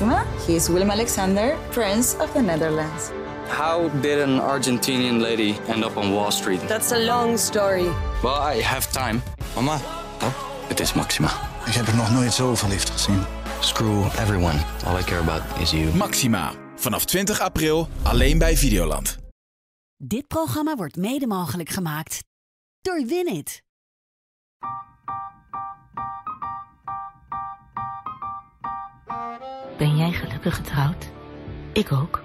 Maxima. He is Willem Alexander, Prince of the Netherlands. How did an Argentinian lady end up on Wall Street? That's a long story. Well, I have time. Mama, Oh, het is Maxima. ik heb er nog nooit zo verliefd gezien. Screw everyone. All I care about is you. Maxima. Vanaf 20 april alleen bij Videoland. Dit programma wordt mede mogelijk gemaakt door Winit. Ben jij gelukkig getrouwd? Ik ook.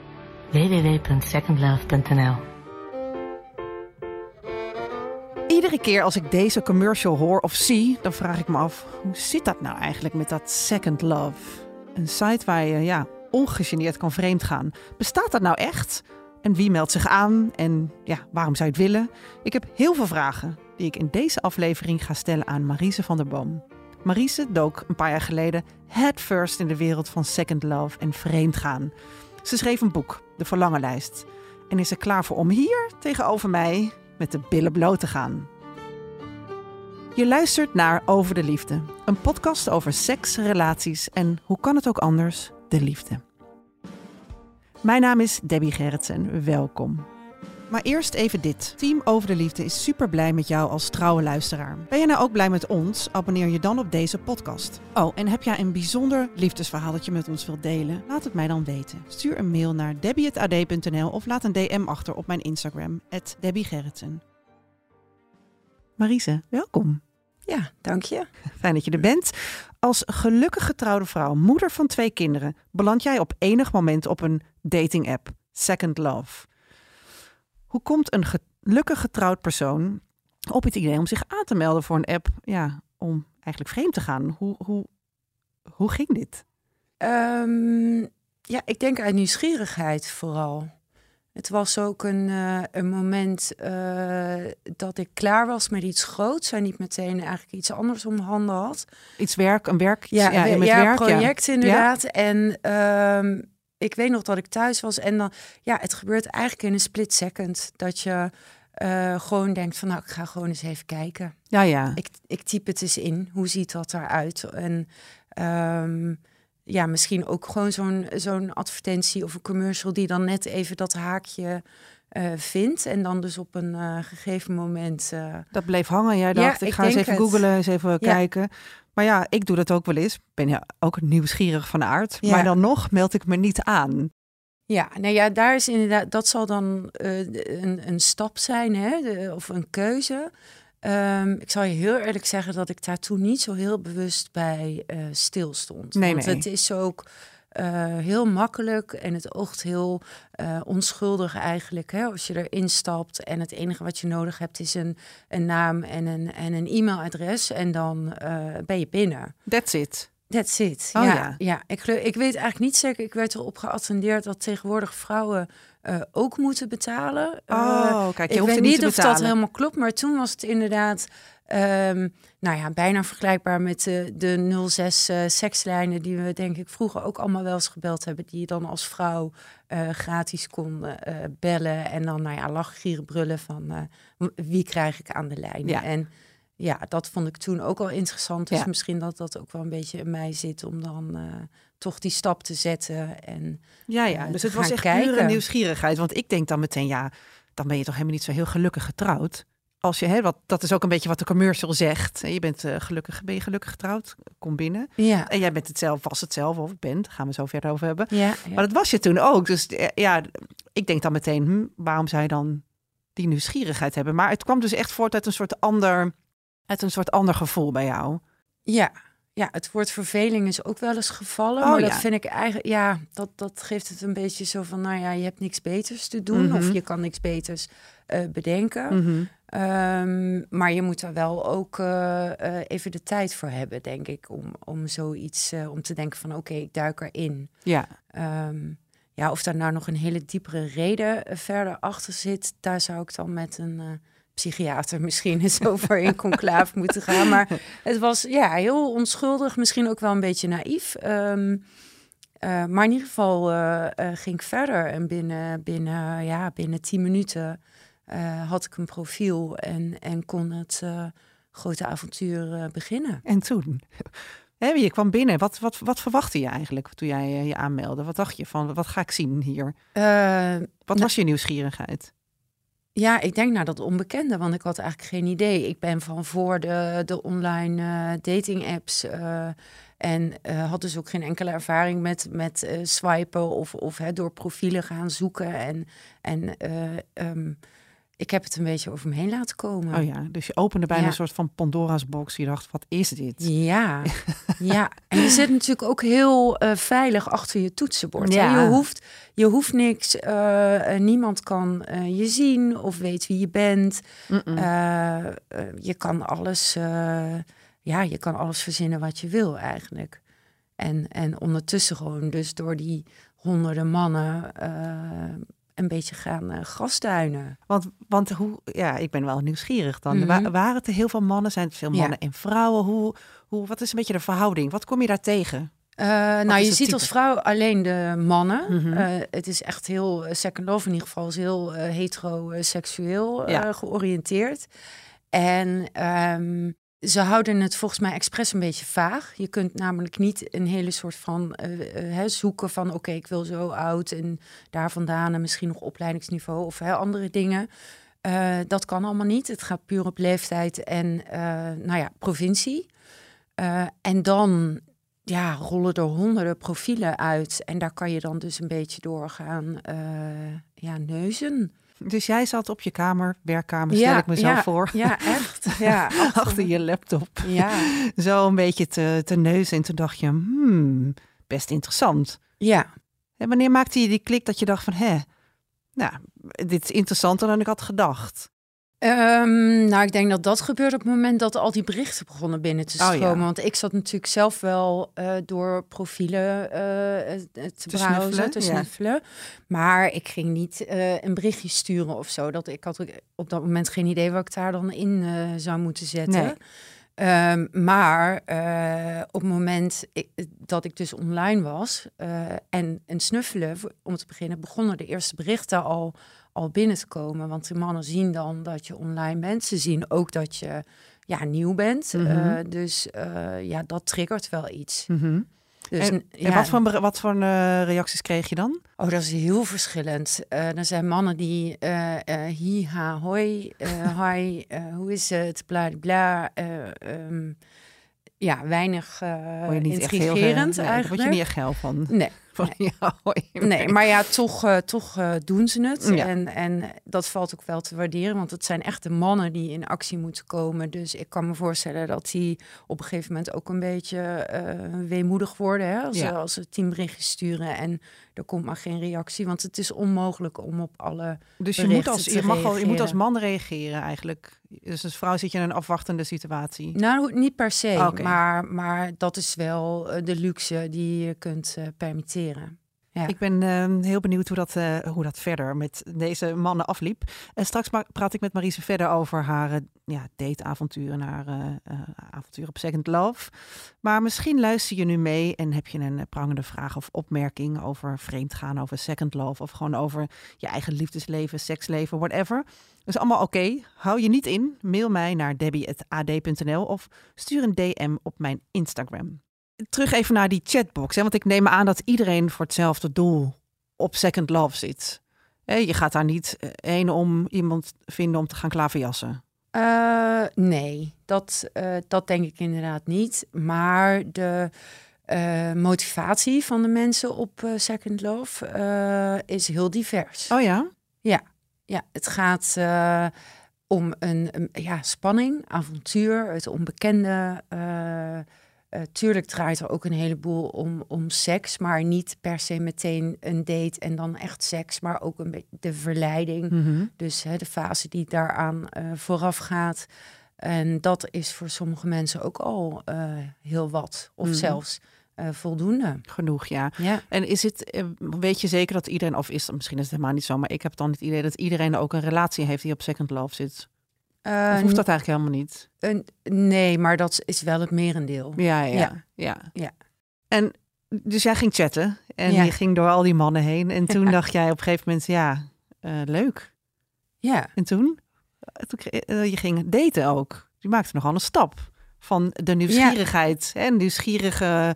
www.secondlove.nl Iedere keer als ik deze commercial hoor of zie, dan vraag ik me af: hoe zit dat nou eigenlijk met dat Second Love? Een site waar je ja, ongegeneerd kan vreemd gaan. Bestaat dat nou echt? En wie meldt zich aan? En ja, waarom zou je het willen? Ik heb heel veel vragen die ik in deze aflevering ga stellen aan Marise van der Boom. Marise dook een paar jaar geleden headfirst in de wereld van Second Love en vreemdgaan. Ze schreef een boek, De Verlangenlijst. En is er klaar voor om hier tegenover mij met de billen bloot te gaan. Je luistert naar Over de Liefde, een podcast over seks, relaties en hoe kan het ook anders, de liefde. Mijn naam is Debbie Gerritsen, welkom. Maar eerst even dit. Team Over de Liefde is super blij met jou als trouwe luisteraar. Ben je nou ook blij met ons? Abonneer je dan op deze podcast. Oh, en heb jij een bijzonder liefdesverhaal dat je met ons wilt delen? Laat het mij dan weten. Stuur een mail naar debbie.ad.nl of laat een DM achter op mijn Instagram, Debbie Gerritsen. Marise, welkom. Ja, dank je. Fijn dat je er bent. Als gelukkig getrouwde vrouw, moeder van twee kinderen, beland jij op enig moment op een dating-app, Second Love. Hoe komt een gelukkig getrouwd persoon op het idee om zich aan te melden voor een app, ja, om eigenlijk vreemd te gaan? Hoe, hoe, hoe ging dit? Ehm, ja, ik denk uit nieuwsgierigheid vooral. Het was ook een, eh, een moment eh, dat ik klaar was met iets groots en niet meteen eigenlijk iets anders om handen had. Iets werk, een werk, Ja, ja, ja, met werk, ja. project inderdaad. En ehm, ik weet nog dat ik thuis was en dan, ja, het gebeurt eigenlijk in een split second dat je eh, gewoon denkt van, nou, ik ga gewoon eens even kijken. Ja, ja. Ik, ik typ het eens in. Hoe ziet dat eruit? En ehm, ja, misschien ook gewoon zo'n zo'n advertentie of een commercial die dan net even dat haakje eh, vindt. En dan dus op een eh, gegeven moment. eh, Dat bleef hangen. Jij dacht, ik ik ga eens even het. googlen, eens even kijken. Maar ja, ik doe dat ook wel eens. Ben ja ook nieuwsgierig van aard. Ja. Maar dan nog meld ik me niet aan. Ja, nou ja, daar is inderdaad, dat zal dan een, een stap zijn, hè, de- of een keuze. Ehm, ik zal je heel eerlijk zeggen dat ik daar toen niet zo heel bewust bij stil stond. Nee, Want nee. het is ook eh, heel makkelijk en het oogt heel eh, onschuldig eigenlijk. Hè, als je erin stapt en het enige wat je nodig hebt is een, een naam en een, en een e-mailadres. En dan eh, ben je binnen. That's it. That's it. Oh, ja, ja. ja. Ik, ik weet eigenlijk niet zeker. Ik werd erop geattendeerd dat tegenwoordig vrouwen ook moeten betalen. Oh, kijk, je ik hoeft weet niet niet te of dat helemaal klopt, maar toen was het inderdaad, ehm, nou ja, bijna vergelijkbaar met de, de 06 eh, sekslijnen die we denk ik vroeger ook allemaal wel eens gebeld hebben, die je dan als vrouw eh, gratis kon eh, bellen en dan, nou ja, lachen, gieren, brullen van wie krijg ik aan de lijn? Ja. En ja, dat vond ik toen ook al interessant. Dus Ja. misschien dat dat ook wel een beetje in mij zit om dan toch die stap te zetten. En Ja, ja. Dus het was echt kijken. pure nieuwsgierigheid. Want ik denk dan meteen, ja, dan ben je toch helemaal niet zo heel gelukkig getrouwd. Als je, hè, wat, dat is ook een beetje wat de commercial zegt. Je bent eh, gelukkig, ben je gelukkig getrouwd? Kom binnen. Ja, En jij bent het zelf, was het zelf of bent. Gaan we zo verder over hebben. ja, ja. Maar dat was je toen ook. Dus eh, ja, ik denk dan meteen, hm, waarom je dan die nieuwsgierigheid hebben? Maar het kwam dus echt voort uit een soort ander, uit een soort ander gevoel bij jou. ja. Ja, het woord verveling is ook wel eens gevallen. Oh, maar ja. dat vind ik eigenlijk, ja, dat, dat geeft het een beetje zo van, nou ja, je hebt niks beters te doen. Mhm. Of je kan niks beters eh, bedenken. Mhm. Ehm, maar je moet er wel ook eh, eh, even de tijd voor hebben, denk ik, om, om zoiets, eh, om te denken van, oké, ik duik erin. Ja, Ehm, ja, of daar nou nog een hele diepere reden verder achter zit, daar zou ik dan met een psychiater misschien eens over in conclave moeten gaan. Maar het was ja, heel onschuldig, misschien ook wel een beetje naïef. Ehm, eh, maar in ieder geval ging ik verder en binnen, binnen, ja, binnen tien minuten eh, had ik een profiel en, en kon het eh, grote avontuur eh, beginnen. en toen? Hè, je kwam binnen. Wat, wat, wat verwachtte je eigenlijk toen jij je aanmeldde? Wat dacht je van, wat ga ik zien hier? Wat was je nieuwsgierigheid? Ja, ik denk naar dat onbekende, want ik had eigenlijk geen idee. Ik ben van voor de, de online dating apps en had dus ook geen enkele ervaring met, met swipen of, of hè, door profielen gaan zoeken. En, en eh, ehm, ik heb het een beetje over me heen laten komen. Oh ja, dus je opende bijna Ja. een soort van Pandora's box. Je dacht, wat is dit? Ja, ja. En je zit natuurlijk ook heel eh, veilig achter je toetsenbord. Ja. Je, hoeft, je hoeft niks. eh, niemand kan eh, je zien of weet wie je bent. Je kan alles, ja, je kan alles verzinnen wat je wil eigenlijk. En, en ondertussen gewoon dus door die honderden mannen een beetje gaan grasduinen. Want, want hoe, ja, ik ben wel nieuwsgierig dan. Mhm. Wa- waren het er heel veel mannen? Zijn het veel Ja. mannen en vrouwen? Hoe, hoe, wat is een beetje de verhouding? Wat kom je daar tegen? Eh, nou, je ziet type? als vrouw alleen de mannen. Mhm. Eh, het is echt heel second love, in ieder geval is heel heteroseksueel Ja. georiënteerd. En ehm, ze houden het volgens mij expres een beetje vaag. Je kunt namelijk niet een hele soort van eh, eh, zoeken van oké, ik wil zo oud en daar vandaan en misschien nog opleidingsniveau of andere dingen. Eh, dat kan allemaal niet. Het gaat puur op leeftijd en nou ja, provincie. En dan ja, rollen er honderden profielen uit. En daar kan je dan dus een beetje door gaan eh, ja, neuzen. Dus jij zat op je kamer, werkkamer, stel ik mezelf ja, voor. Ja, echt. Ja, Achter je laptop. Ja, Zo een beetje te, te neuzen. En toen dacht je, hmm, best interessant. ja. En wanneer maakte je die klik dat je dacht van, hè, nou, dit is interessanter dan ik had gedacht. Ehm, nou, ik denk dat dat gebeurt op het moment dat al die berichten begonnen binnen te Oh, ja. stromen. Want ik zat natuurlijk zelf wel eh, door profielen eh, te, te browsen, snuffelen, te ja. snuffelen. Maar ik ging niet eh, een berichtje sturen of zo. Dat, ik had op dat moment geen idee wat ik daar dan in eh, zou moeten zetten. Nee. Ehm, maar eh, op het moment ik- dat ik dus online was eh, en, en snuffelen, om te beginnen, begonnen de eerste berichten al, al binnen te komen. Want de mannen zien dan dat je online bent. Ze zien ook dat je ja, nieuw bent. Mhm. Eh, dus eh, ja, dat triggert wel iets. Mhm. Dus, en ja, en wat voor, wat voor eh, reacties kreeg je dan? Oh, dat is heel verschillend. Er zijn mannen die hi, ha, hoi, hi, hoe is het, bla, bla. eh, ehm, ja, weinig heel intrigerend nee, daar eigenlijk. word je niet echt geil van. Nee, van nee, maar ja, toch, eh, toch eh, doen ze het. Ja. En, en dat valt ook wel te waarderen, want het zijn echt de mannen die in actie moeten komen. Dus ik kan me voorstellen dat die op een gegeven moment ook een beetje eh, weemoedig worden. Hè? Als, Ja. ze, als ze tien berichtjes sturen en er komt maar geen reactie. Want het is onmogelijk om op alle... Dus je, moet als, je, mag al, je moet als man reageren eigenlijk. Dus als vrouw zit je in een afwachtende situatie. Nou, niet per se, Ah, maar, maar dat is wel eh, de luxe die je kunt eh, permitteren. Ik ben eh, heel benieuwd hoe dat, eh, hoe dat verder met deze mannen afliep. En straks praat ik met Marise verder over haar eh, ja, dateavonturen, haar eh, avontuur op Second Love. Maar misschien luister je nu mee en heb je een prangende vraag of opmerking over vreemdgaan, over Second Love of gewoon over je eigen liefdesleven, seksleven, whatever. Dat is allemaal oké. Hou je niet in. Mail mij naar debbie.ad.nl of stuur een DM op mijn Instagram terug even naar die chatbox. Hè? Want ik neem aan dat iedereen voor hetzelfde doel op Second Love zit. Je gaat daar niet eh, heen om iemand vinden om te gaan klaverjassen. Eh, nee, dat, eh, dat denk ik inderdaad niet. Maar de eh, motivatie van de mensen op eh, Second Love eh, is heel divers. Oh ja? Ja, het gaat eh, om een, een, ja, spanning, avontuur, het onbekende. Eh, tuurlijk draait er ook een heleboel om, om seks, maar niet per se meteen een date en dan echt seks, maar ook een beetje de verleiding. Mhm. Dus hè, de fase die daaraan eh, vooraf gaat. En dat is voor sommige mensen ook al eh, heel wat, of Mhm. zelfs voldoende. Genoeg, ja. Ja. En is het, weet je zeker dat iedereen, of is misschien is het helemaal niet zo, maar ik heb dan het idee dat iedereen ook een relatie heeft die op Second Love zit. Hoeft dat eigenlijk helemaal niet? een- nee, maar dat is wel het merendeel. Ja, ja, ja. Ja. Ja. En dus jij ging chatten en Ja. je ging door al die mannen heen. En toen dacht jij op een gegeven moment, ja, eh, leuk. Ja. En toen? Eh, toen eh, je ging daten ook. Je maakte nogal een stap. van de nieuwsgierigheid. Hè? Nieuwsgierige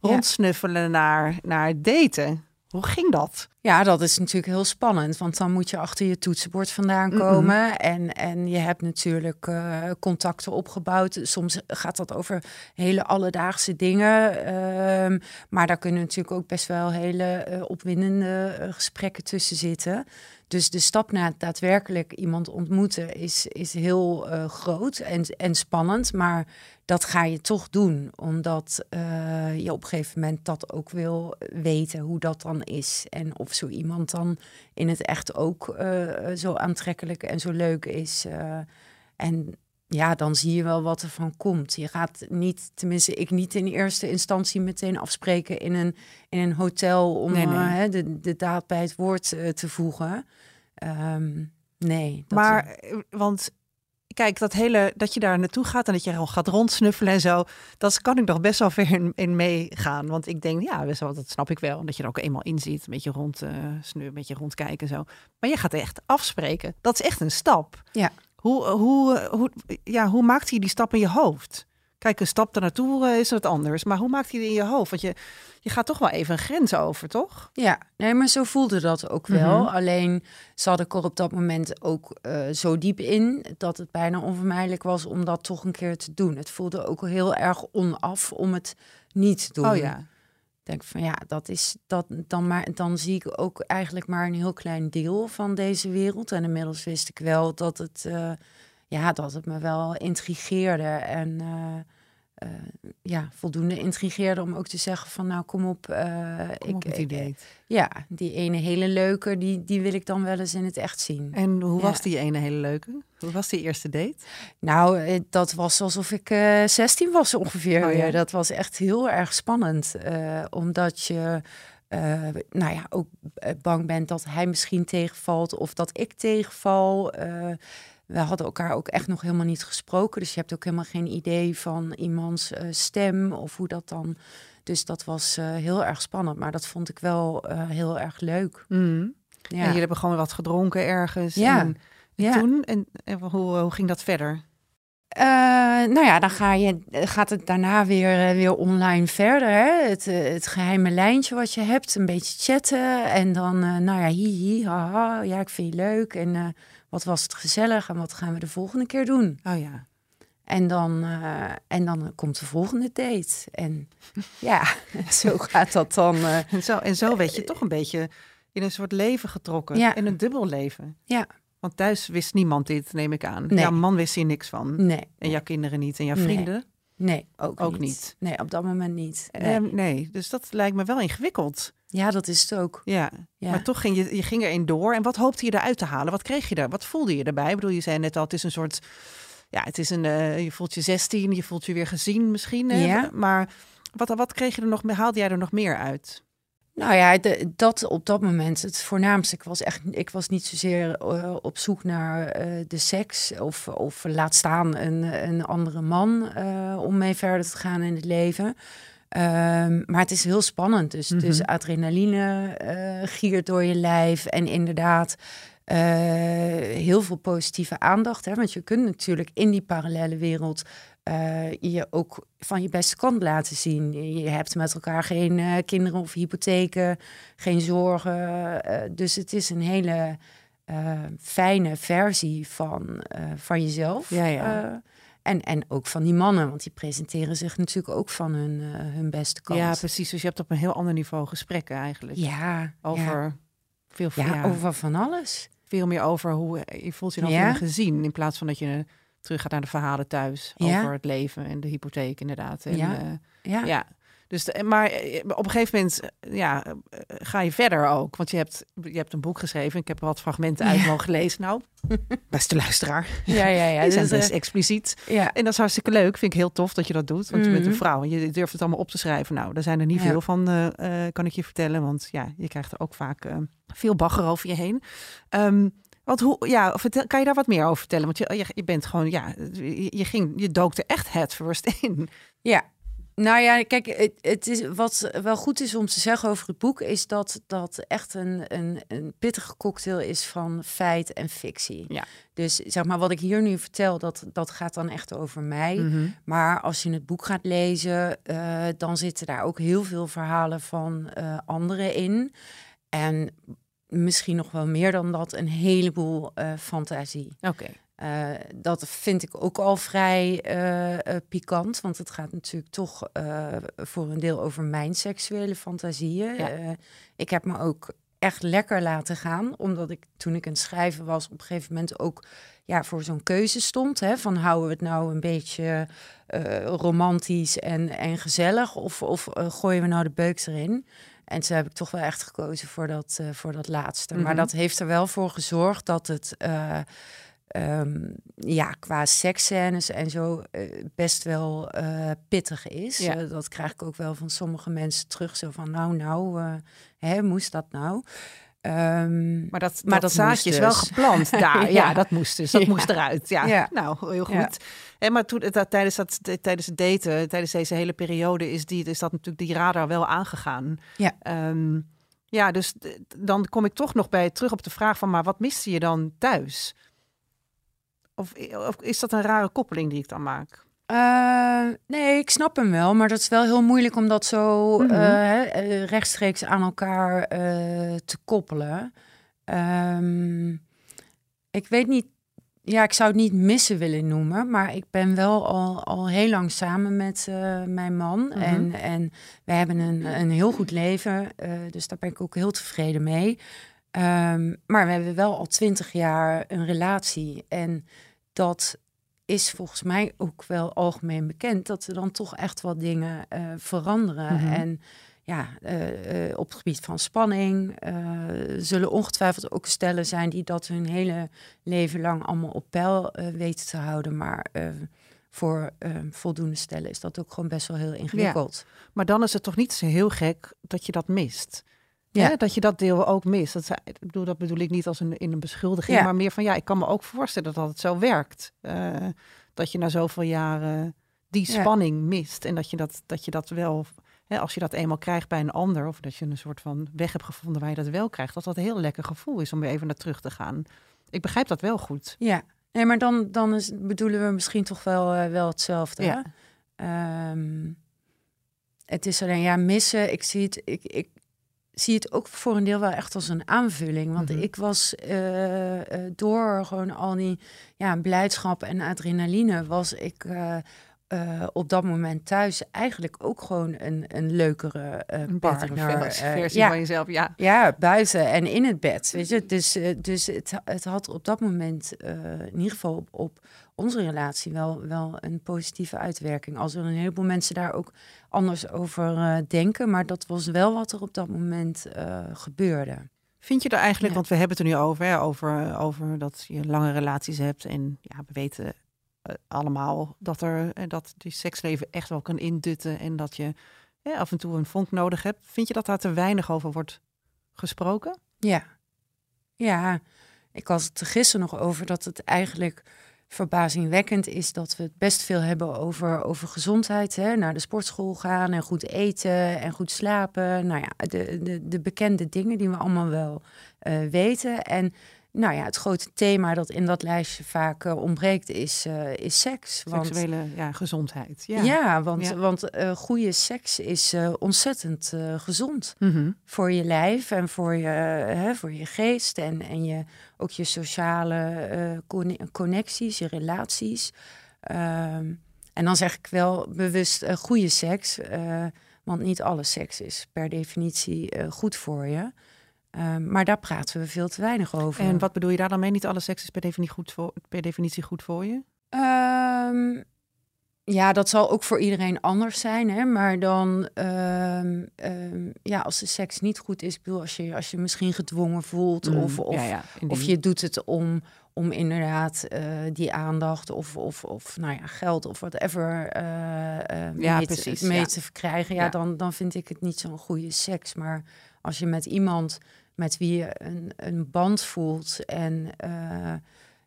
rondsnuffelen naar, naar daten. Hoe ging dat? Ja, dat is natuurlijk heel spannend, want dan moet je achter je toetsenbord vandaan komen. En, en je hebt natuurlijk uh, contacten opgebouwd. Soms gaat dat over hele alledaagse dingen. Uh, maar daar kunnen natuurlijk ook best wel hele uh, opwindende eh, gesprekken tussen zitten. Dus de stap naar daadwerkelijk iemand ontmoeten is, is heel groot en, en spannend. Maar dat ga je toch doen, omdat uh, je op een gegeven moment dat ook wil weten hoe dat dan is. En of zo iemand dan in het echt ook uh, zo aantrekkelijk en zo leuk is. en ja, dan zie je wel wat er van komt. Je gaat niet, tenminste, ik niet in eerste instantie meteen afspreken in een, in een hotel om nee, nee. De, de daad bij het woord te voegen. Um, nee. Dat maar, want kijk, dat hele, dat je daar naartoe gaat en dat je al gaat rondsnuffelen en zo, dat kan ik nog best wel ver in, in meegaan. Want ik denk, ja, best wel, dat snap ik wel. Dat je er ook eenmaal in ziet, een beetje rond, uh, snu, een beetje rondkijken en zo. Maar je gaat echt afspreken. Dat is echt een stap. Ja. Hoe, hoe, hoe, ja, hoe maakt je die stap in je hoofd? Kijk, een stap er naartoe is wat anders. Maar hoe maakt hij het in je hoofd? Want je, je gaat toch wel even een grens over, toch? Ja, nee, maar zo voelde dat ook wel. Mm -hmm. Alleen zat ik er op dat moment ook uh, zo diep in... dat het bijna onvermijdelijk was om dat toch een keer te doen. Het voelde ook heel erg onaf om het niet te doen. Oh ja. Ik denk van ja, dat is dat dan maar dan zie ik ook eigenlijk maar een heel klein deel van deze wereld. En inmiddels wist ik wel dat het, uh, ja, dat het me wel intrigeerde en uh, uh, ja, voldoende intrigeerde om ook te zeggen van nou kom op, kom op ik, die date. ja, die ene hele leuke, die, die wil ik dan wel eens in het echt zien. En hoe was die ene hele leuke? Hoe was die eerste date? Nou, eh, dat was alsof ik eh 16 was ongeveer. Oh ja. Dat was echt heel erg spannend. eh, omdat je, eh, nou ja, ook eh, bang bent dat hij misschien tegenvalt of dat ik tegenval. Eh, we hadden elkaar ook echt nog helemaal niet gesproken. Dus je hebt ook helemaal geen idee van iemands eh, stem of hoe dat dan. Dus dat was eh, heel erg spannend. Maar dat vond ik wel eh, heel erg leuk. Mm. Ja. En jullie hebben gewoon wat gedronken ergens. Ja. En, en Ja. toen? En, en hoe, hoe ging dat verder? Nou ja, dan ga je, gaat het daarna weer, weer online verder. Hè? Het, het geheime lijntje wat je hebt, een beetje chatten. En dan, nou ja, hi, hi, haha, ja, ik vind je leuk. En wat was het gezellig en wat gaan we de volgende keer doen? Oh ja. En dan, eh, en dan komt de volgende date. En ja, zo gaat dat dan. eh, En zo, en zo werd je toch een beetje in een soort leven getrokken. Ja. In een dubbel leven. ja, Want thuis wist niemand dit, neem ik aan. Nee. Jouw man wist hier niks van. nee, En jouw kinderen niet. En jouw vrienden? nee, ook, Ook niet. niet. Nee, op dat moment niet. Nee. Dus dat lijkt me wel ingewikkeld. Ja, dat is het ook. Ja. Ja. Maar toch ging je, je ging erin door. En wat hoopte je eruit te halen? Wat kreeg je daar? Wat voelde je erbij? Ik bedoel, je zei net al, het is een soort... Ja, het is een... eh, je voelt je 16, je voelt je weer gezien misschien. Hè? Ja. Maar wat, wat kreeg je er nog? Haalde jij er nog meer uit? Nou ja, de- dat op dat moment het voornaamste. Ik was echt, ik was niet zozeer eh, op zoek naar eh, de seks of, of laat staan een, een andere man om mee verder te gaan in het leven. Ehm, maar het is heel spannend. Dus, Mhm. dus adrenaline eh, giert door je lijf en inderdaad eh, heel veel positieve aandacht. Hè? Want je kunt natuurlijk in die parallele wereld eh, je ook van je beste kant laten zien. Je hebt met elkaar geen kinderen of hypotheken, geen zorgen. dus het is een hele fijne versie van, van jezelf. Ja, ja. Eh, en, en ook van die mannen, want die presenteren zich natuurlijk ook van hun, eh, hun beste kant. Ja, precies. Dus je hebt op een heel ander niveau gesprekken eigenlijk. Ja, Over ja. veel, Ja, ja, over van alles. veel meer over hoe je voelt je dan Ja. gezien. In plaats van dat je terug gaat naar de verhalen thuis. Over het leven en de hypotheek inderdaad. En, Ja. eh, Ja, ja. Dus, de- maar eh, op een gegeven moment eh, ja, eh, ga je verder ook. Want je hebt, je hebt een boek geschreven. Ik heb wat fragmenten uit Ja. mogen lezen. Nou, beste luisteraar. ja, ja. ja. Die zijn dus, eh, expliciet. ja. En dat is hartstikke leuk. Vind ik heel tof dat je dat doet. Want je bent een Mhm. vrouw en je durft het allemaal op te schrijven. Nou, daar zijn er niet Ja. veel van, eh, eh, kan ik je vertellen. Want ja, je krijgt er ook vaak eh, veel bagger over je heen. Ehm, want hoe, ja, vertel, kan je daar wat meer over vertellen? Want je, je, je bent gewoon, ja, je, je ging, je dook er echt het first in. Ja, Nou ja, kijk, het, het is, wat wel goed is om te zeggen over het boek, is dat dat echt een, een, een pittige cocktail is van feit en fictie. Ja. Dus zeg maar, wat ik hier nu vertel, dat, dat gaat dan echt over mij. Mhm. Maar als je het boek gaat lezen, eh, dan zitten daar ook heel veel verhalen van eh, anderen in. En misschien nog wel meer dan dat, een heleboel eh, fantasie. Oké. Uh, dat vind ik ook al vrij uh, uh, pikant, want het gaat natuurlijk toch voor een deel over mijn seksuele fantasieën. Ja. ik heb me ook echt lekker laten gaan, omdat ik toen ik aan het schrijven was, op een gegeven moment ook ja, voor zo'n keuze stond. Hè, van houden we het nou een beetje romantisch en, en gezellig, of, of gooien we nou de beuk erin? En toen heb ik toch wel echt gekozen voor dat, voor dat laatste. Mhm. Maar dat heeft er wel voor gezorgd dat het. Um, ja, qua seksscènes en zo uh, best wel uh, pittig is. Ja. Uh, dat krijg ik ook wel van sommige mensen terug. Zo van, nou, nou, hè, moest dat nou? Um, Maar dat, maar dat, zaadje is dus. wel geplant daar. ja. Ja. dat moest dus. Dat Ja. moest eruit. Ja. Ja. Nou, heel goed. En maar toen, dat, tijdens, dat, tijdens het daten, tijdens deze hele periode, is, die, is dat natuurlijk die radar wel aangegaan. Ja. Ehm, ja, dus dan kom ik toch nog bij terug op de vraag van, maar wat miste je dan thuis? Of, of is dat een rare koppeling die ik dan maak? Uh, nee, ik snap hem wel, maar dat is wel heel moeilijk om dat zo Mhm. hè, uh, rechtstreeks aan elkaar uh, te koppelen. Um, ik weet niet, ja, ik zou het niet missen willen noemen, maar ik ben wel al, al heel lang samen met mijn man. Mhm. En, en we hebben een, een heel goed leven, dus daar ben ik ook heel tevreden mee. Um, maar we hebben wel al twintig jaar een relatie en dat is volgens mij ook wel algemeen bekend dat er dan toch echt wat dingen uh, veranderen. Mhm. En ja, uh, uh, op het gebied van spanning zullen ongetwijfeld ook stellen zijn die dat hun hele leven lang allemaal op peil weten te houden. Maar voor voldoende stellen is dat ook gewoon best wel heel ingewikkeld. Ja. Maar dan is het toch niet zo heel gek dat je dat mist. Ja. Hè, dat je dat deel ook mist. Dat, ik bedoel, dat bedoel ik niet als een, in een beschuldiging, Ja. maar meer van ja, ik kan me ook voorstellen dat het zo werkt. Uh, dat je na zoveel jaren die Ja. spanning mist. En dat je dat, dat, je dat wel, hè, als je dat eenmaal krijgt bij een ander, of dat je een soort van weg hebt gevonden waar je dat wel krijgt, dat dat een heel lekker gevoel is om weer even naar terug te gaan. Ik begrijp dat wel goed. Ja, nee, maar dan, dan is, bedoelen we misschien toch wel, uh, wel hetzelfde. Ja. Um, het is alleen, ja, missen. Ik zie het, ik, ik zie het ook voor een deel wel echt als een aanvulling. Want Mhm. ik was uh, uh, door gewoon al die ja, blijdschap en adrenaline, was ik uh, op dat moment thuis eigenlijk ook gewoon een, een leukere Een partner. versie ja. van jezelf, ja. Ja, buiten en in het bed. Weet je? Dus, uh, dus het, het had op dat moment, in ieder geval op, op, onze relatie, wel, wel een positieve uitwerking. Als er een heleboel mensen daar ook anders over uh, denken. Maar dat was wel wat er op dat moment uh, gebeurde. Vind je er eigenlijk, Ja. want we hebben het er nu over, hè, over, over dat je lange relaties hebt. En ja, we weten uh, allemaal dat, er, dat die seksleven echt wel kan indutten. En dat je af en toe een vonk nodig hebt. Vind je dat daar te weinig over wordt gesproken? Ja, ja. Ik had het er gisteren nog over dat het eigenlijk verbazingwekkend is dat we het best veel hebben over, over gezondheid. Hè? Naar de sportschool gaan en goed eten en goed slapen. Nou ja, de, de, de bekende dingen die we allemaal wel uh, weten. En nou ja, het grote thema dat in dat lijstje vaak uh, ontbreekt is, uh, is seks. Want, Seksuele ja, gezondheid. Ja, ja want, Ja. want uh, goede seks is ontzettend gezond Mhm. voor je lijf en voor je, hè, voor je geest en, en je, ook je sociale conne- connecties, je relaties. Um, en dan zeg ik wel bewust goede seks, want niet alle seks is per definitie goed voor je. Um, maar daar praten we veel te weinig over. En wat bedoel je daar dan mee? Niet alle seks is per definitie goed voor, per definitie goed voor je? Um, ja, dat zal ook voor iedereen anders zijn. Hè? Maar dan, um, um, ja, als de seks niet goed is, ik bedoel, als je als je misschien gedwongen voelt, Mm, of, of, ja, ja, in of je doet het om, om inderdaad uh, die aandacht of, of, of nou ja, geld of whatever uh, uh, Ja, mee, precies, te, mee ja. te verkrijgen, ja, Ja. Dan, dan vind ik het niet zo'n goede seks. Maar als je met iemand met wie je een, een band voelt en uh,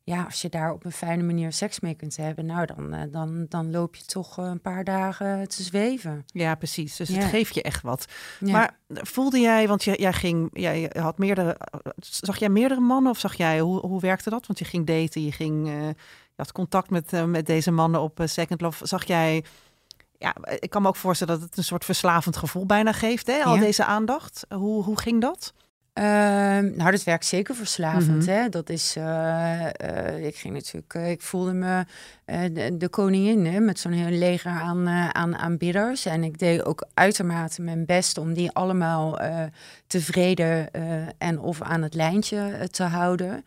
ja, als je daar op een fijne manier seks mee kunt hebben, nou dan, eh, dan, dan loop je toch eh, een paar dagen te zweven. Ja, precies. Dus Ja. het geeft je echt wat. Ja. Maar voelde jij, want jij, jij ging, jij had meerdere, zag jij meerdere mannen of zag jij, hoe, hoe werkte dat? Want je ging daten, je ging, eh, je had contact met, eh, met deze mannen op eh, Second Love. Zag jij, ja, ik kan me ook voorstellen dat het een soort verslavend gevoel bijna geeft, hè? Al Ja. deze aandacht. Hoe, hoe ging dat? Ehm, nou, dat werkt zeker verslavend. Mhm. hè? Dat is, eh, eh, ik ging natuurlijk, eh, ik voelde me de, de koningin hè? met zo'n heel leger aan, aan aanbidders. En ik deed ook uitermate mijn best om die allemaal tevreden en of aan het lijntje te houden.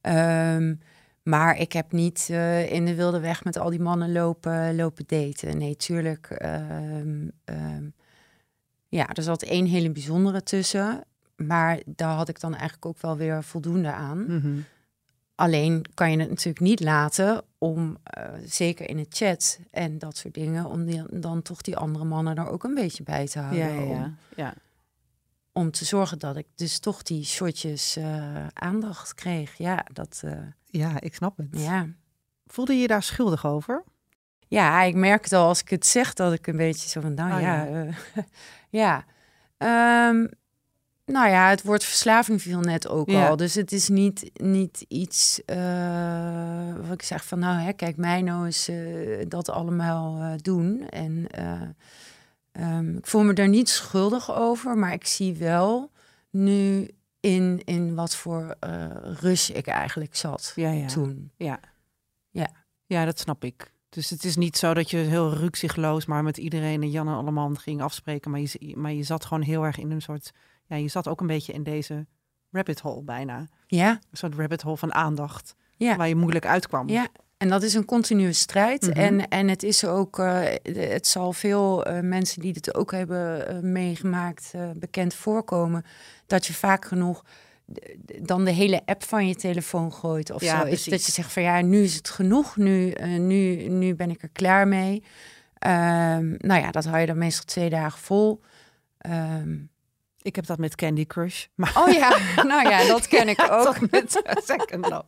Ehm, maar ik heb niet in de wilde weg met al die mannen lopen, lopen daten. Nee, tuurlijk. ehm, ja, er zat één hele bijzondere tussen. Maar daar had ik dan eigenlijk ook wel weer voldoende aan. Mhm. Alleen kan je het natuurlijk niet laten om, eh, zeker in het chat en dat soort dingen, om die, dan toch die andere mannen er ook een beetje bij te houden. Ja, ja, Om, ja. om te zorgen dat ik dus toch die shotjes eh, aandacht kreeg. Ja, dat, eh, Ja, ik snap het. ja. Voelde je je daar schuldig over? Ja, ik merk het al als ik het zeg dat ik een beetje zo van, nou Oh, ja, ja. ja. Ehm, nou ja, het woord verslaving viel net ook Ja. al. Dus het is niet, niet iets eh, wat ik zeg van, nou hè, kijk, mij nou eens eh, dat allemaal eh, doen. En eh, ehm, ik voel me daar niet schuldig over, maar ik zie wel nu in, in wat voor rush ik eigenlijk zat Ja, ja. toen. Ja. Ja. Ja, dat snap ik. Dus het is niet zo dat je heel rukzichtloos maar met iedereen en Jan en allemaal ging afspreken. Maar je, maar je zat gewoon heel erg in een soort... Ja, je zat ook een beetje in deze rabbit hole bijna. Ja, Een soort rabbit hole van aandacht. Ja. Waar je moeilijk uitkwam. Ja, en dat is een continue strijd. Mhm. en, en het is ook, eh, het zal veel eh, mensen die dit ook hebben eh, meegemaakt, bekend voorkomen. Dat je vaak genoeg dan de hele app van je telefoon gooit of Ja, zo. Is dat je zegt van ja, nu is het genoeg, nu, nu, nu ben ik er klaar mee. Ehm, nou ja, dat hou je dan meestal twee dagen vol. Ehm, Ik heb dat met Candy Crush. Maar oh ja, nou ja, dat ken ik ook. ook met Second Love.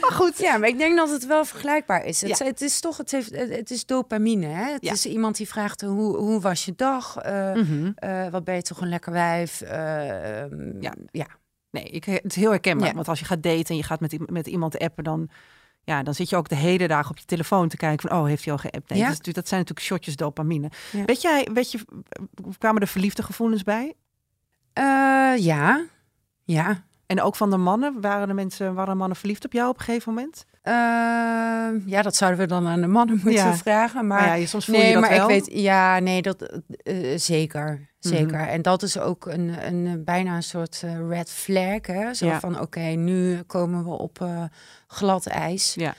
Maar goed. Ja, maar ik denk dat het wel vergelijkbaar is. Het, Ja. het is toch, het, heeft, het is dopamine. Hè? Het Ja. is iemand die vraagt hoe, hoe was je dag? Eh, Mhm. eh, wat ben je toch een lekker wijf? Eh, ehm, Ja. ja. Nee, ik, het is heel herkenbaar. Want als je gaat daten en je gaat met, met iemand appen, dan, ja, dan zit je ook de hele dag op je telefoon te kijken van, oh, heeft hij al geappt? Nee, Ja. natuurlijk- dat zijn natuurlijk shotjes dopamine. Ja. Weet jij, weet je, kwamen er verliefde gevoelens bij? Eh, ja. Ja. En ook van de mannen? Waren de mensen, waren mannen verliefd op jou op een gegeven moment? Eh, ja, dat zouden we dan aan de mannen moeten Ja. vragen. Maar, Maar ja, je- soms voel nee, je dat maar wel. ik weet, ja, nee, dat eh, zeker. Zeker. Mhm. En dat is ook een, een eh, bijna een soort red flag. Hè? Zo Ja. van, oké, nu komen we op glad ijs. Ja.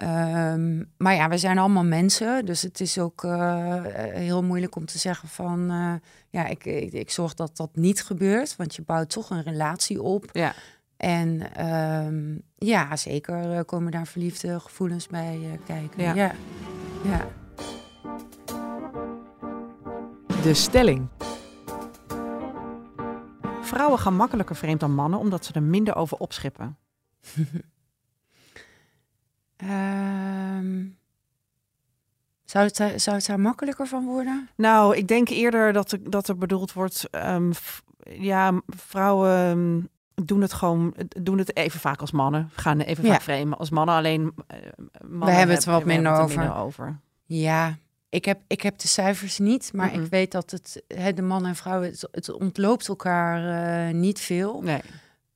Ehm, maar ja, we zijn allemaal mensen, dus het is ook eh, heel moeilijk om te zeggen van, eh, ja, ik, ik, ik zorg dat dat niet gebeurt, want je bouwt toch een relatie op. Ja. En ehm, ja, zeker eh, komen daar verliefde gevoelens bij kijken. Ja. Ja. ja. De stelling. Vrouwen gaan makkelijker vreemd dan mannen omdat ze er minder over opschippen. Ehm, zou, het, daar- zou het daar makkelijker van worden? Nou, ik denk eerder dat er, dat er bedoeld wordt, ehm, ja, vrouwen ehm, doen het gewoon, doen het even vaak als mannen. Gaan even Ja. vaak vreemd als mannen. Alleen eh, mannen hebben het wat we minder er over. Ja, ik heb, ik heb de cijfers niet, maar Mhm. ik weet dat het, hè, de mannen en vrouwen, het, het ontloopt elkaar eh, niet veel. Nee.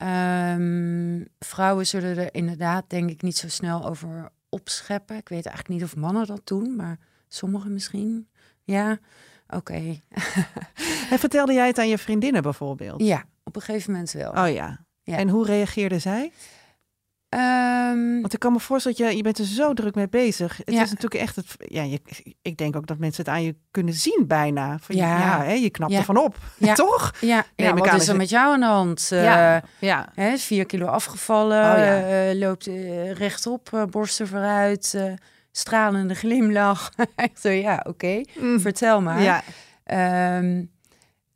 Ehm, vrouwen zullen er inderdaad, denk ik, niet zo snel over opscheppen. Ik weet eigenlijk niet of mannen dat doen, maar sommigen misschien. Ja, oké. En vertelde jij het aan je vriendinnen bijvoorbeeld? Ja, op een gegeven moment wel. Oh ja. Ja. En hoe reageerde zij? Ehm, Want ik kan me voorstellen dat je, je bent er zo druk mee bezig. Het Ja. is natuurlijk echt, het, ja, je, ik denk ook dat mensen het aan je kunnen zien bijna. Van, Ja. ja, hè, je knapt Ja. ervan op, Ja. toch? ja, ja wat is er met jou aan de hand? Ja, ja. Hè, vier kilo afgevallen, Oh eh, loopt eh, rechtop, borsten vooruit, stralende glimlach. Echt zo, ja, oké, Mm. vertel maar. ja. Ehm,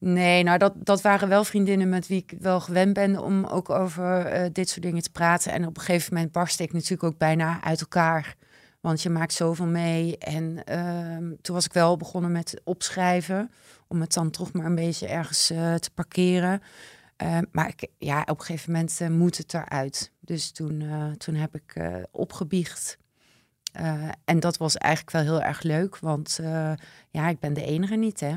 Nee, nou dat, dat waren wel vriendinnen met wie ik wel gewend ben om ook over eh, dit soort dingen te praten. En op een gegeven moment barstte ik natuurlijk ook bijna uit elkaar. Want je maakt zoveel mee. En ehm, toen was ik wel begonnen met opschrijven. Om het dan toch maar een beetje ergens eh, te parkeren. Ehm, maar ik, ja, op een gegeven moment eh, moet het eruit. Dus toen, toen heb ik opgebiecht. En dat was eigenlijk wel heel erg leuk. Want ja, ik ben de enige niet, hè?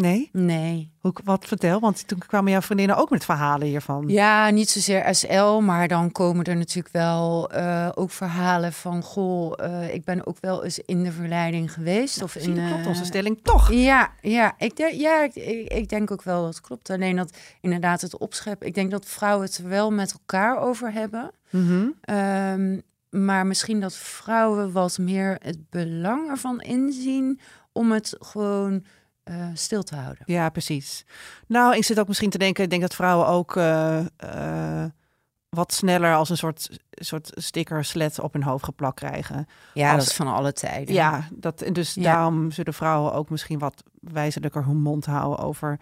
Nee? Nee. Hoe, wat vertel? Want toen kwamen jouw vriendinnen ook met verhalen hiervan. Ja, niet zozeer SL, maar dan komen er natuurlijk wel eh, ook verhalen van... goh, eh, ik ben ook wel eens in de verleiding geweest. of in, klopt eh, onze stelling toch? Ja, ja, ik, denk, ja ik, ik, ik denk ook wel dat het klopt. Alleen dat inderdaad het opscheppen... Ik denk dat vrouwen het er wel met elkaar over hebben. Mhm. Ehm, maar misschien dat vrouwen wat meer het belang ervan inzien... om het gewoon eh, stil te houden. Ja, precies. Nou, ik zit ook misschien te denken, ik denk dat vrouwen ook eh, eh, wat sneller als een soort, soort sticker slet op hun hoofd geplakt krijgen. Ja, Als- dat is van alle tijden. Ja, dat, dus Ja. daarom zullen vrouwen ook misschien wat wijzelijker hun mond houden over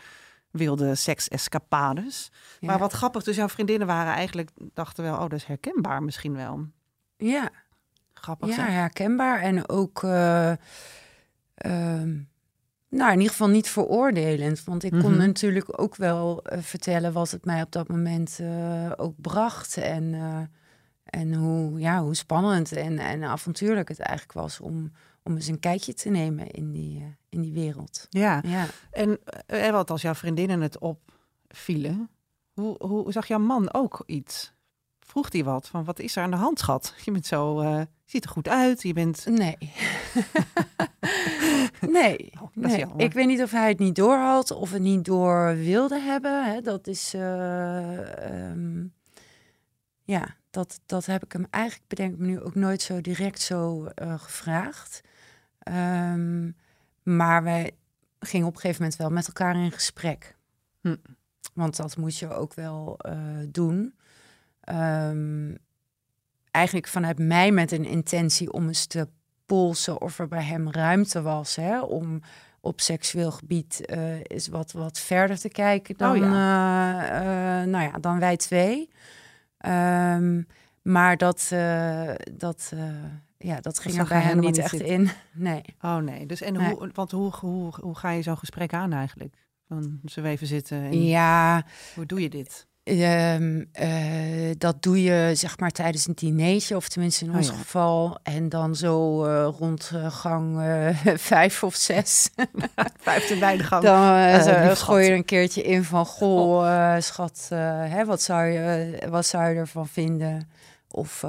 wilde seksescapades. Ja. Maar wat grappig, dus jouw vriendinnen waren eigenlijk, dachten wel, oh, dat is herkenbaar misschien wel. Ja, Grappig ja zeg. herkenbaar. En ook, eh, ehm, nou in ieder geval niet veroordelend. Want ik kon Mhm. natuurlijk ook wel eh, vertellen wat het mij op dat moment eh, ook bracht. En, eh, en hoe, ja, hoe spannend en, en avontuurlijk het eigenlijk was om, om eens een kijkje te nemen in die, in die wereld. Ja, Ja. en wat als jouw vriendinnen het opvielen, hoe, hoe zag jouw man ook iets? Vroeg hij wat? Van wat is er aan de hand, schat? Je bent zo, je ziet er goed uit. Je bent. Nee. nee. Oh, nee. Ik weet niet of hij het niet door had of het niet door wilde hebben. Hè. Dat is. eh, ehm, ja, dat, dat heb ik hem eigenlijk, bedenk ik me nu, ook nooit zo direct zo eh, gevraagd. Ehm, maar wij gingen op een gegeven moment wel met elkaar in gesprek. Hm. Want dat moet je ook wel eh, doen. Ehm, eigenlijk vanuit mij met een intentie om eens te polsen of er bij hem ruimte was hè, om op seksueel gebied eh is wat, wat verder te kijken dan, Oh eh, eh, nou ja, dan wij twee. Ehm, maar dat, dat, ja, dat ging er bij hem niet echt zitten. in. Nee. Oh nee. Dus en Nee. hoe, want hoe, hoe, hoe ga je zo'n gesprek aan eigenlijk? Dan we even zitten. En Ja, Hoe doe je dit? Ehm, eh, dat doe je zeg maar tijdens een dinertje, of tenminste in Oh ons ja. geval. En dan zo eh, rond eh, gang vijf of zes. Vijfde bij de gang. Dan zo, gooi je er een keertje in van... Goh, eh, schat, hè, wat, zou je, wat zou je ervan vinden? Of,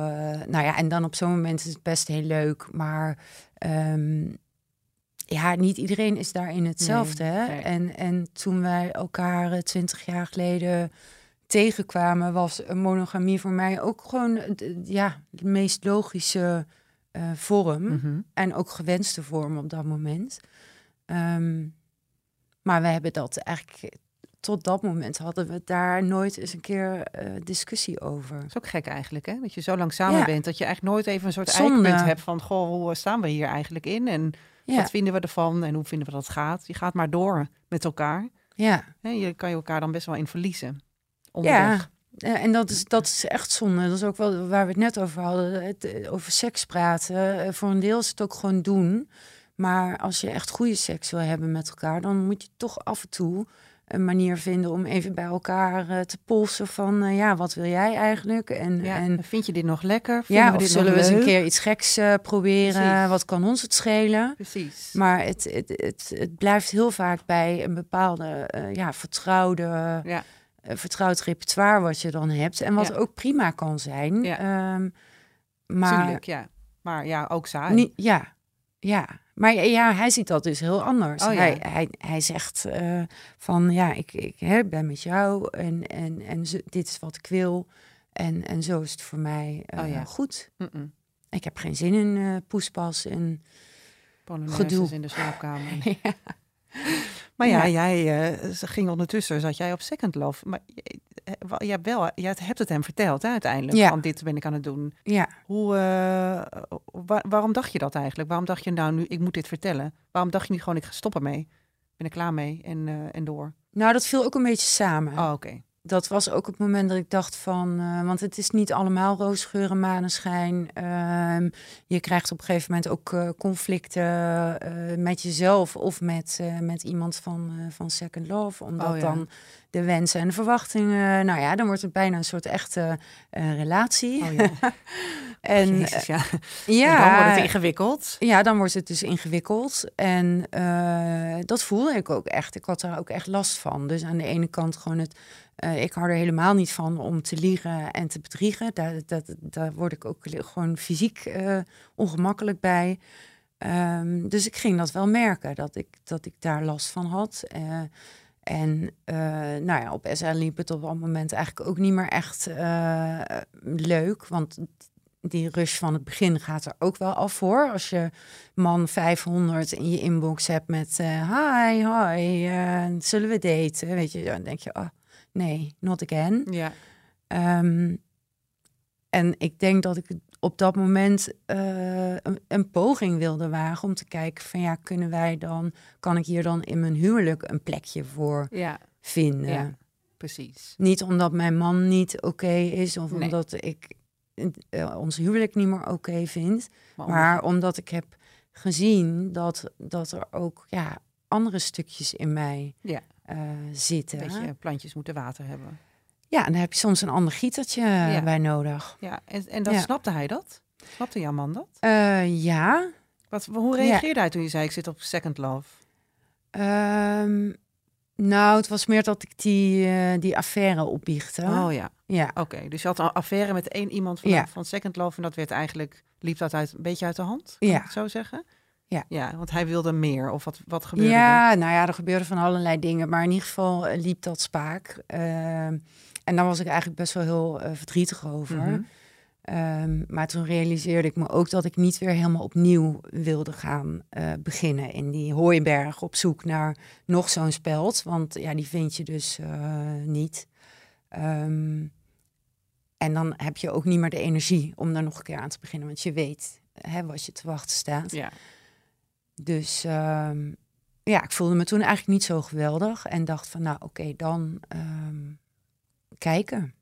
nou ja, en dan op zo'n moment is het best heel leuk. Maar ehm, ja, niet iedereen is daarin hetzelfde. Nee, hè? nee. En, en toen wij elkaar twintig jaar geleden tegenkwamen... was monogamie voor mij ook gewoon eh, ja, de meest logische eh, vorm. Mhm. En ook gewenste vorm op dat moment. Ehm, maar we hebben dat eigenlijk tot dat moment hadden we daar nooit eens een keer eh, discussie over. Dat is ook gek eigenlijk, hè? Dat je zo lang samen Ja. bent, dat je eigenlijk nooit even een soort eikpunt hebt van, goh, hoe staan we hier eigenlijk in? En Ja, wat vinden we ervan? En hoe vinden we dat het gaat? Je gaat maar door met elkaar. ja, Hè? Je kan je elkaar dan best wel in verliezen. Ja. Onderweg. En dat is, dat is echt zonde. Dat is ook wel waar we het net over hadden. Het, eh, over seks praten. Eh, Voor een deel is het ook gewoon doen. Maar als je echt goede seks wil hebben met elkaar, dan moet je toch af en toe een manier vinden om even bij elkaar eh, te polsen van ja, wat wil jij eigenlijk? En, Ja, en vind je dit nog lekker? Vinden ja, we dit zullen we eens een keer iets geks proberen? Precies. Wat kan ons het schelen? Precies. Maar het, het, het, het blijft heel vaak bij een bepaalde ja, vertrouwde, Ja. Eh, vertrouwd repertoire wat je dan hebt. En wat Ja. ook prima kan zijn. Ja. Ehm, maar Tuurlijk, ja. Maar ja, ook saai. niet, ja, ja. Maar ja, hij ziet dat dus heel anders. Oh ja. hij, hij, hij zegt eh, van ja, ik, ik hè, ben met jou en, en, en zo- dit is wat ik wil. En, en zo is het voor mij eh, Oh ja. goed. Ik heb geen zin in poespas. En Polonaises Gedoe. in de slaapkamer. ja, Maar ja, Ja. jij eh, ging ondertussen, zat jij op Second Love. Maar je, eh, je hebt, wel, je hebt het hem verteld hè, uiteindelijk. Ja. Van dit ben ik aan het doen. ja. Hoe, eh, wa- waarom dacht je dat eigenlijk? Waarom dacht je nou nu, ik moet dit vertellen? Waarom dacht je niet gewoon, ik ga stoppen mee? ben er klaar mee en, eh, en door. Nou, dat viel ook een beetje samen. Oh, oké. Dat was ook het moment dat ik dacht van, eh, want het is niet allemaal roosgeur en maneschijn. Ehm, je krijgt op een gegeven moment ook eh, conflicten eh, met jezelf of met, met iemand van, van Second Love. Omdat Oh, ja. dan de wensen en de verwachtingen, nou ja, dan wordt het bijna een soort echte relatie. Oh, ja. en Jezus, ja. ja, En dan wordt het ingewikkeld. ja, dan wordt het dus ingewikkeld. En dat voelde ik ook echt. Ik had daar ook echt last van. Dus aan de ene kant gewoon het... eh, ik hou er helemaal niet van om te liegen en te bedriegen. Daar, dat, daar word ik ook gewoon fysiek eh, ongemakkelijk bij. Ehm, dus ik ging dat wel merken, dat ik, dat ik daar last van had. Eh, en nou ja, op SL liep het op dat moment eigenlijk ook niet meer echt leuk. Want die rush van het begin gaat er ook wel af voor. Als je man 500 in je inbox hebt met hi, hi, zullen we daten? Weet je, dan denk je, oh, nee, not again. Ja. Ehm, en ik denk dat ik op dat moment eh, een, een poging wilde wagen om te kijken van ja, kunnen wij dan, kan ik hier dan in mijn huwelijk een plekje voor Ja, vinden? Ja. precies. Niet omdat mijn man niet oké is of Nee. omdat ik eh, ons huwelijk niet meer oké vind, Maar, maar omdat ik heb gezien dat, dat er ook ja, andere stukjes in mij Ja. Eh, zitten. plantjes moeten water hebben. Ja, en dan heb je soms een ander gietertje Ja. bij nodig. Ja, en, en dan Ja. snapte hij dat? Snapte jouw man dat? Eh, ja. Wat, hoe reageerde hij toen je zei ik zit op second love? Ehm, nou, het was meer dat ik die, eh, die affaire opbiechte. Oh ja, Ja. oké. Dus je had een affaire met één iemand van, van second love en dat werd eigenlijk, liep dat uit, een beetje uit de hand? Ja. Kan ik het zo zeggen? Ja. Ja, want hij wilde meer. Of wat, wat gebeurde er? Ja, nou ja, er gebeurde van allerlei dingen. Maar in ieder geval eh, liep dat spaak. Ehm, en daar was ik eigenlijk best wel heel eh, verdrietig over. Mhm. Ehm, maar toen realiseerde ik me ook dat ik niet weer helemaal opnieuw wilde gaan eh, beginnen in die hooiberg op zoek naar nog zo'n speld. Want ja, die vind je dus niet. Ehm, en dan heb je ook niet meer de energie om daar nog een keer aan te beginnen. Want je weet hè, wat je te wachten staat. Ja. Dus ehm, ja, ik voelde me toen eigenlijk niet zo geweldig. En dacht van, nou oké, dan ehm, kijken.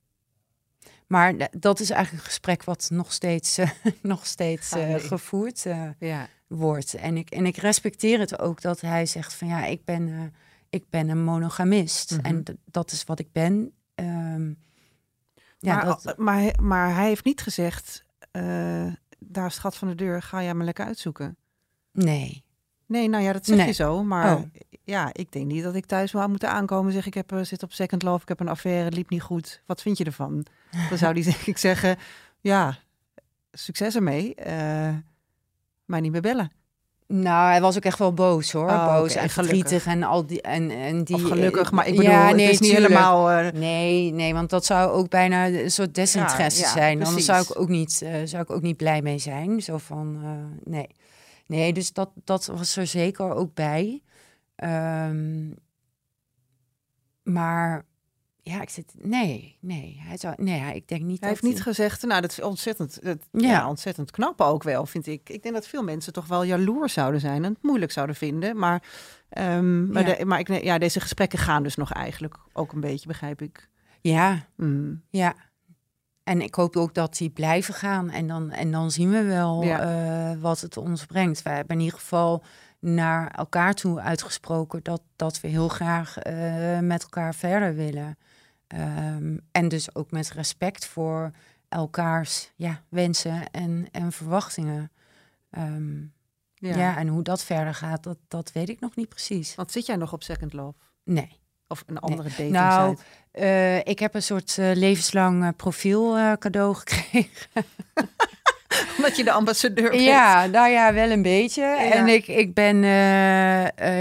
Maar dat is eigenlijk een gesprek wat nog steeds, eh, nog steeds eh, gevoerd eh, ja. wordt. En ik, en ik respecteer het ook dat hij zegt van ja, ik ben, ik ben een monogamist. Mhm. En dat is wat ik ben. Ehm, ja, maar, dat, maar, hij- maar hij heeft niet gezegd, daar is het gat van de deur, ga jij maar lekker uitzoeken. nee. Nee, nou ja, dat zeg Nee. je zo. Maar Oh. ja, ik denk niet dat ik thuis zou moeten aankomen en zeggen... ik heb, eh, zit op second love, ik heb een affaire, het liep niet goed. Wat vind je ervan? Dan zou die denk ik zeggen, ja, succes ermee. eh maar niet meer bellen. Nou, hij was ook echt wel boos hoor. Oh, boos en verdrietig en al die en, en die. of gelukkig, maar ik bedoel, ja, het is niet helemaal... eh, Nee, nee, want dat zou ook bijna een soort desinteresse Ja, ja, zijn. Dan zou ik, ook niet, zou ik ook niet blij mee zijn. Zo van, nee. Nee, dus dat, dat was er zeker ook bij. Ehm, maar ja, ik zit... Nee, nee. Hij zou, nee, ik denk niet Hij heeft niet gezegd, nou, dat is ontzettend, dat, Ja. ja. ontzettend knap ook wel, vind ik. Ik denk dat veel mensen toch wel jaloers zouden zijn en het moeilijk zouden vinden. Maar, ehm, maar, de- maar ik, ja, deze gesprekken gaan dus nog eigenlijk ook een beetje, begrijp ik. Ja, Mm. Ja. En ik hoop ook dat die blijven gaan. En dan, en dan zien we wel Ja. eh, wat het ons brengt. Wij hebben in ieder geval naar elkaar toe uitgesproken dat, dat we heel graag eh, met elkaar verder willen. Ehm, en dus ook met respect voor elkaars ja, wensen en, en verwachtingen. Ehm, ja. Ja. en hoe dat verder gaat, dat, dat weet ik nog niet precies. Want zit jij nog op Second Love? Nee. Of een andere dating Nou? Eh, ik heb een soort eh, levenslang eh, profiel cadeau gekregen. Omdat je de ambassadeur bent. Ja, nou ja, wel een beetje. En ik, ik ben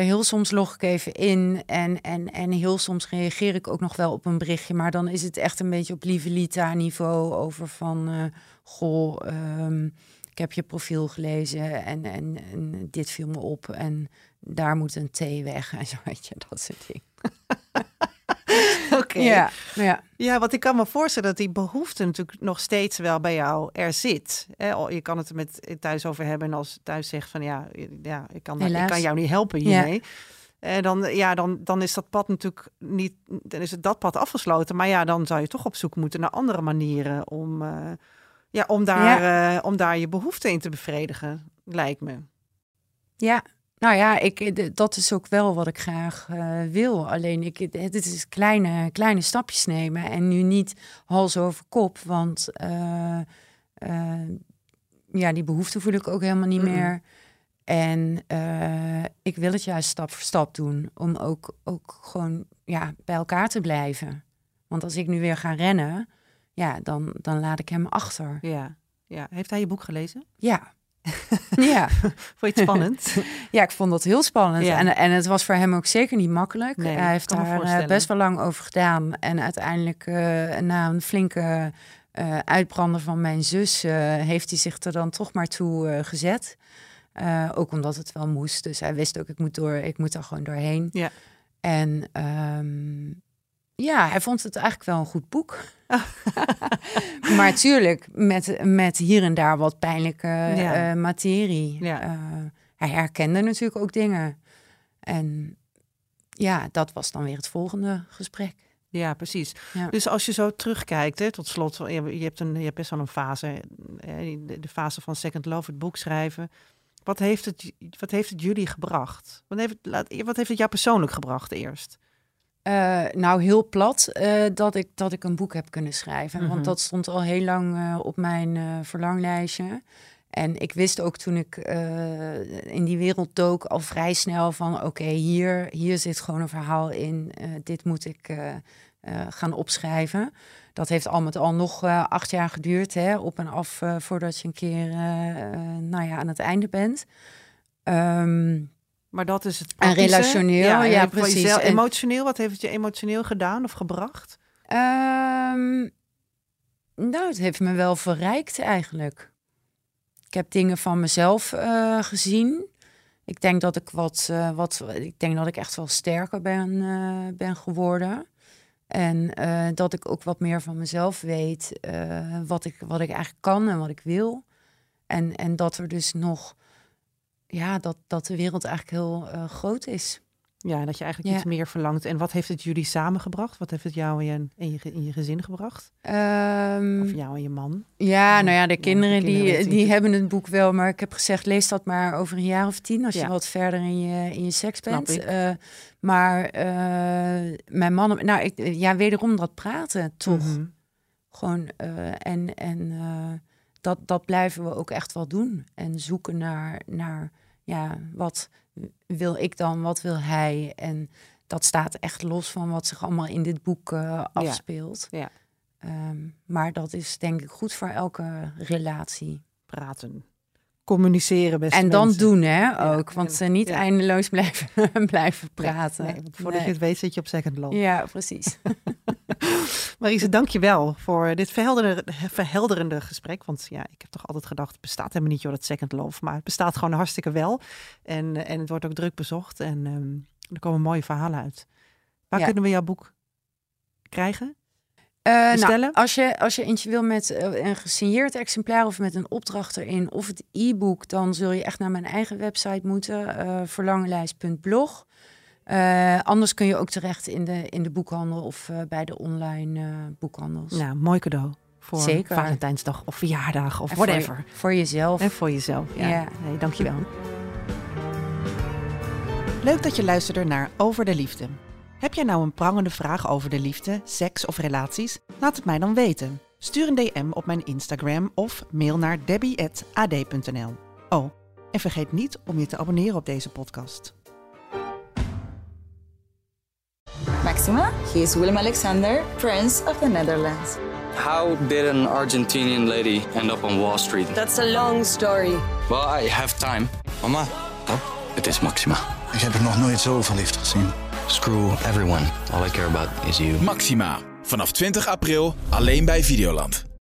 heel soms log ik even in en, en, en heel soms reageer ik ook nog wel op een berichtje. Maar dan is het echt een beetje op lieve Lita niveau over van, goh, ehm, ik heb je profiel gelezen en, en, en dit viel me op en daar moet een T weg en zo, weet je, dat soort dingen. Oké. Ja, ja. Ja, want ik kan me voorstellen dat die behoefte natuurlijk nog steeds wel bij jou er zit. Je kan het er met thuis over hebben en als thuis zegt van ja, ja ik, kan, ik kan jou niet helpen hiermee. En dan, ja, dan, dan is dat pad natuurlijk niet, dan is het dat pad afgesloten. Maar ja, dan zou je toch op zoek moeten naar andere manieren om, eh, ja, om, daar, eh, om daar je behoeften in te bevredigen, lijkt me. Ja, nou ja, ik, d- dat is ook wel wat ik graag eh, wil. Alleen ik, het is kleine, kleine stapjes nemen en nu niet hals over kop. Want eh, eh, ja, die behoefte voel ik ook helemaal niet meer. En eh, ik wil het juist stap voor stap doen. Om ook, ook gewoon ja, bij elkaar te blijven. Want als ik nu weer ga rennen, ja, dan, dan laat ik hem achter. Ja. ja. Heeft hij je boek gelezen? Ja. Ja. Vond je het spannend? Ja, ik vond dat heel spannend. Ja. En, en het was voor hem ook zeker niet makkelijk. Nee, Hij heeft daar eh, best wel lang over gedaan. En uiteindelijk, eh, na een flinke eh uitbrander van mijn zus, heeft hij zich er dan toch maar toe gezet. Ook omdat het wel moest. Dus hij wist ook, ik moet, door, ik moet er gewoon doorheen. Ja. En ehm, ja, hij vond het eigenlijk wel een goed boek. maar tuurlijk, met, met hier en daar wat pijnlijke Ja. eh, materie. Ja. Eh, hij herkende natuurlijk ook dingen. En ja, dat was dan weer het volgende gesprek. Ja, precies. Ja. Dus als je zo terugkijkt, hè, tot slot, je, hebt een, je hebt best wel een fase, hè, de, fase van Second Love, het boek schrijven. Wat heeft het, wat heeft het jullie gebracht? Wat heeft, het- laat, wat heeft het jou persoonlijk gebracht eerst? Eh, nou, heel plat eh, dat, ik, dat ik een boek heb kunnen schrijven. Mhm. Want dat stond al heel lang eh, op mijn verlanglijstje. En ik wist ook toen ik in die wereld dook al vrij snel van... oké, hier, hier zit gewoon een verhaal in. dit moet ik gaan opschrijven. Dat heeft al met al nog acht jaar geduurd, hè, op en af... voordat je een keer nou ja, aan het einde bent. Ehm, Maar dat is het En relationeel, ja, precies. jezelf- En- emotioneel, wat heeft het je emotioneel gedaan of gebracht? Ehm, nou, het heeft me wel verrijkt eigenlijk. Ik heb dingen van mezelf eh, gezien. Ik denk dat ik wat, eh, wat, ik denk dat ik echt wel sterker ben, eh, ben geworden. En dat ik ook wat meer van mezelf weet, wat, ik, wat ik eigenlijk kan en wat ik wil. En, en dat er dus nog, ja, dat, dat de wereld eigenlijk heel eh, groot is. Ja, dat je eigenlijk Ja. iets meer verlangt. En wat heeft het jullie samengebracht? Wat heeft het jou en je, in, je, in je gezin gebracht? Ehm, Of jou en je man? Ja, nou ja, de de kinderen, die, natuurlijk. die hebben het boek wel, maar ik heb gezegd, lees dat maar over een jaar of tien, als Ja. je wat verder in je, in je seks bent. Eh, maar eh, mijn man, nou, ik, ja, wederom dat praten toch. Mhm. Gewoon, eh, en en eh, dat, dat blijven we ook echt wel doen. En zoeken naar, naar ja, wat wil ik dan, wat wil hij? En dat staat echt los van wat zich allemaal in dit boek eh, afspeelt. Ja. Ehm, maar dat is denk ik goed voor elke relatie. Praten. Communiceren best. en dan doen, hè, ook. Want eh, niet ja. eindeloos blijven, blijven praten. Nee, voordat Nee. je het weet zit je op second love. Ja, precies. Marise, dank je wel voor dit verhelderende, verhelderende gesprek. Want ja, ik heb toch altijd gedacht, het bestaat helemaal niet, joh, dat second love. Maar het bestaat gewoon hartstikke wel. En, eh, en het wordt ook druk bezocht. En ehm, er komen mooie verhalen uit. Waar Ja. kunnen we jouw boek krijgen? Eh, nou, als, je, als je eentje wil met eh, een gesigneerd exemplaar of met een opdracht erin of het e-book, dan zul je echt naar mijn eigen website moeten, eh verlangenlijst.blog. Eh, anders kun je ook terecht in de, in de boekhandel of bij de online boekhandels. Nou, mooi cadeau. Voor Zeker. Valentijnsdag of verjaardag of En voor je- whatever. Voor, jezelf. En voor jezelf. Ja. Ja. Nee, dankjewel. Leuk dat je luisterde naar Over de Liefde. Heb jij nou een prangende vraag over de liefde, seks of relaties? Laat het mij dan weten. Stuur een DM op mijn Instagram of mail naar debbie.ad.nl. Oh, en vergeet niet om je te abonneren op deze podcast. Maxima, he is Willem Alexander, Prince of the Netherlands. How did an Argentinian lady end up on Wall Street? That's a long story. Well, I have time. Mama, het is Maxima. ik heb er nog nooit zo verliefd gezien. Screw everyone. All I care about is you. Maxima. Vanaf 20 april alleen bij Videoland.